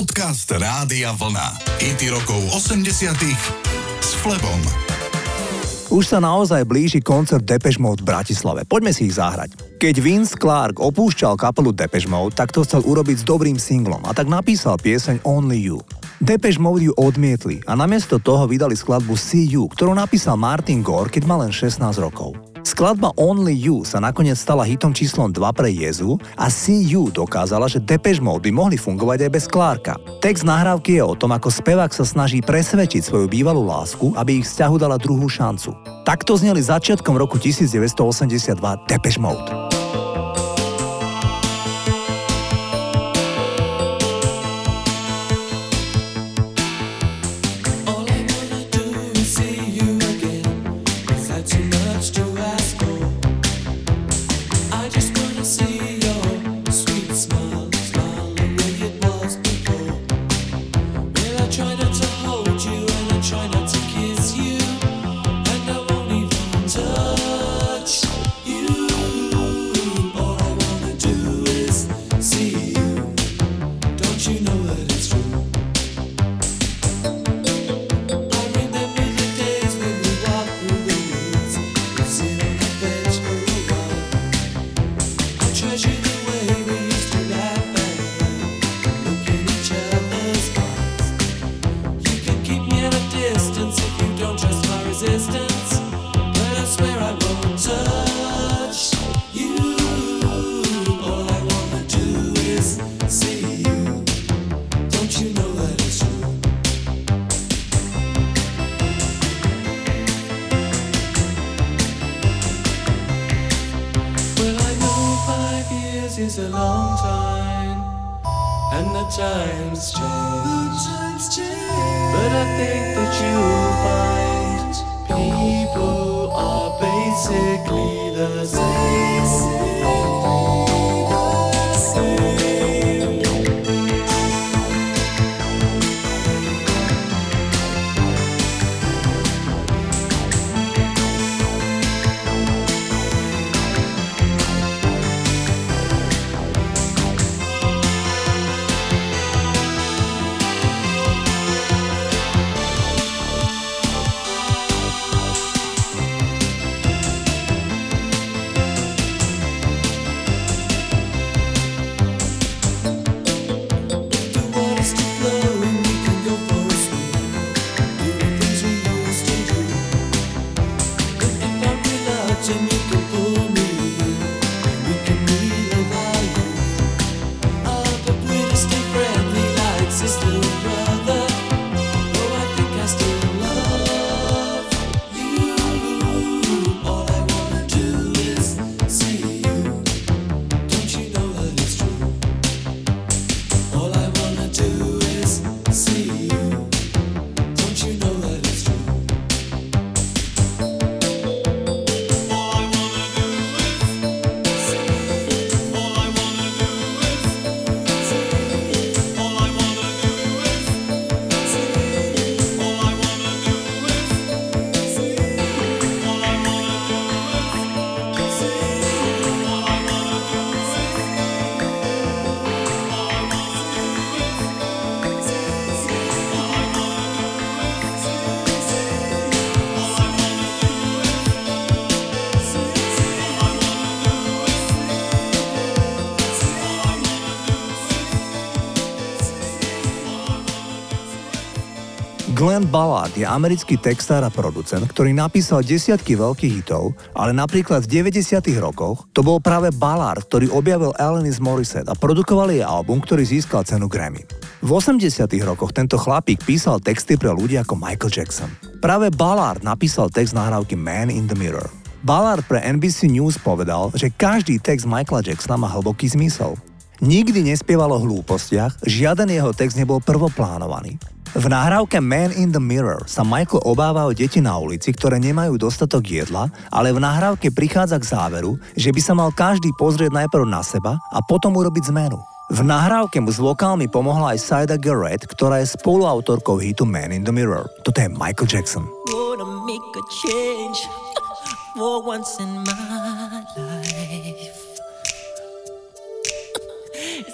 Podcast Rádia Vlna. IT rokov 80 s Flebom. Už sa naozaj blíži koncert Depeche Mode v Bratislave. Poďme si ich zahrať. Keď Vince Clark opúšťal kapelu Depeche Mode, tak to chcel urobiť s dobrým singlom a tak napísal pieseň Only You. Depeche Mode ju odmietli a namiesto toho vydali skladbu See You, ktorú napísal Martin Gore, keď mal len 16 rokov. Skladba Only You sa nakoniec stala hitom číslom 2 pre Jezu a See You dokázala, že Depeche Mode by mohli fungovať aj bez Clarka. Text nahrávky je o tom, ako spevák sa snaží presvedčiť svoju bývalú lásku, aby ich vzťahu dala druhú šancu. Takto zneli začiatkom roku 1982 Depeche Mode. a long time, and the times change. The times change. But I think that you. Glenn Ballard je americký textár a producent, ktorý napísal desiatky veľkých hitov, ale napríklad v 90. rokoch to bol práve Ballard, ktorý objavil Alanis Morissette a produkoval jej album, ktorý získal cenu Grammy. V 80. rokoch tento chlapík písal texty pre ľudí ako Michael Jackson. Práve Ballard napísal text nahrávky Man in the Mirror. Ballard pre NBC News povedal, že každý text Michaela Jacksona má hlboký zmysel. Nikdy nespieval o hlúpostiach, žiaden jeho text nebol prvoplánovaný. V nahrávke Man in the Mirror sa Michael obáva o deti na ulici, ktoré nemajú dostatok jedla, ale v nahrávke prichádza k záveru, že by sa mal každý pozrieť najprv na seba a potom urobiť zmenu. V nahrávke mu s vokálmi pomohla aj Saida Garrett, ktorá je spoluautorkou hitu Man in the Mirror. Toto je Michael Jackson. For once in my life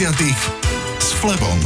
80. s Flebom.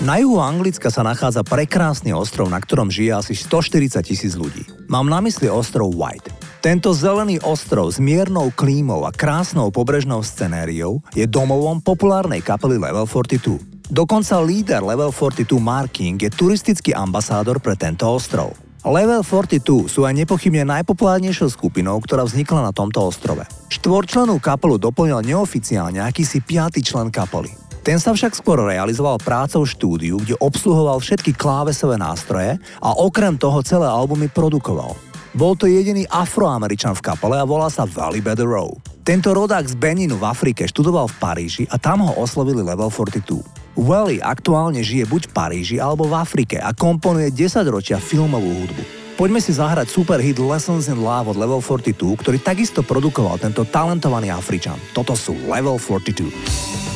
Na juhu Anglicka sa nachádza prekrásny ostrov, na ktorom žije asi 140 tisíc ľudí. Mám na mysli ostrov White. Tento zelený ostrov s miernou klímou a krásnou pobrežnou scenériou je domovom populárnej kapely Level 42. Dokonca líder Level 42 Marking je turistický ambasádor pre tento ostrov. Level 42 sú aj nepochybne najpopulárnejšou skupinou, ktorá vznikla na tomto ostrove. Štvorčlenú kapelu doplnil neoficiálne akýsi piatý člen kapely. Ten sa však skôr realizoval prácou štúdiu, kde obsluhoval všetky klávesové nástroje a okrem toho celé albumy produkoval. Bol to jediný afroameričan v kapele a volá sa Valley Row. Tento rodák z Beninu v Afrike študoval v Paríži a tam ho oslovili Level 42. Welly aktuálne žije buď v Paríži alebo v Afrike a komponuje 10 ročia filmovú hudbu. Poďme si zahrať super hit Lessons in Love od Level 42, ktorý takisto produkoval tento talentovaný Afričan. Toto sú Level 42.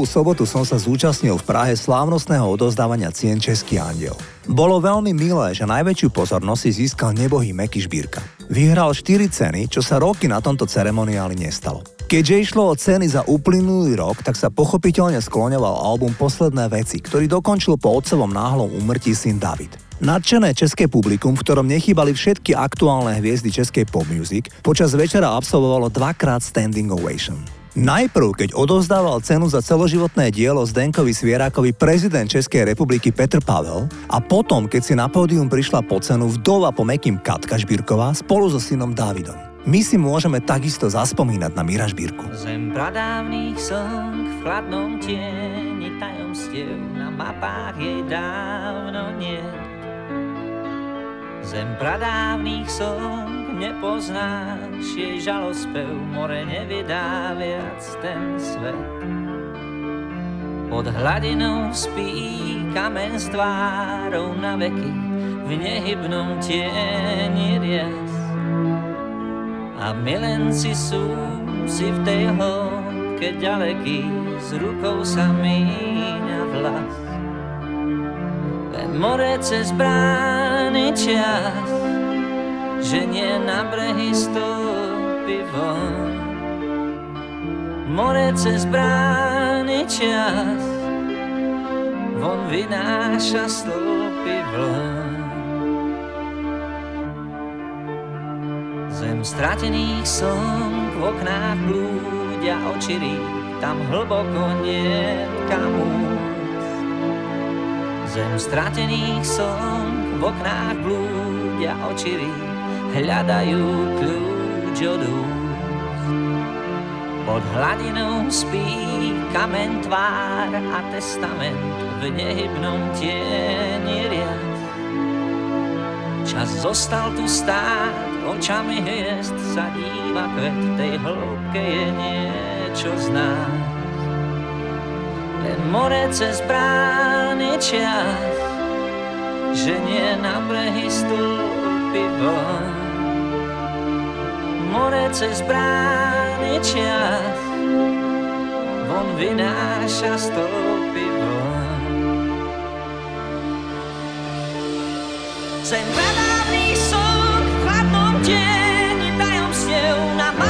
Minulú sobotu som sa zúčastnil v Prahe slávnostného odozdávania cien Český andiel. Bolo veľmi milé, že najväčšiu pozornosť si získal nebohý Meky Šbírka. Vyhral 4 ceny, čo sa roky na tomto ceremoniáli nestalo. Keďže išlo o ceny za uplynulý rok, tak sa pochopiteľne skloňoval album Posledné veci, ktorý dokončil po otcovom náhlom úmrtí syn David. Nadšené české publikum, v ktorom nechýbali všetky aktuálne hviezdy českej pop music, počas večera absolvovalo dvakrát standing ovation. Najprv, keď odovzdával cenu za celoživotné dielo Zdenkovi Svierákovi prezident Českej republiky Petr Pavel a potom, keď si na pódium prišla po cenu vdova po Mekým Katka Žbírková spolu so synom Dávidom. My si môžeme takisto zaspomínať na Mira Žbírku. Zem pradávnych song v chladnom tieni tajomstiev na mapách jej dávno nie. Zem pradávnych song nepoznáš jej žalospev, more nevydá viac ten svet. Pod hladinou spí kamen s tvárou na veky, v nehybnom tieni rias. A milenci sú si v tej hĺbke ďaleký, s rukou sa míňa vlas. Len more cez brány čas, že nie na brehy stúpi von. More cez brány čas, von vynáša stúpi vln. Zem stratených som v oknách blúdia očirí, tam hlboko nie kam Zem stratených som v oknách blúdia očirí, hľadajú kľúč od Pod hladinou spí kamen tvár a testament v nehybnom tieni riad. Čas zostal tu stáť, očami hviezd sa díva kvet, tej hĺbke je niečo z nás. Len more cez brány čas, že nie na brehy stúpi von more cez brány čas von vynáša stopy von. Zem pradávny som v chladnom tieni tajomstiev na mapách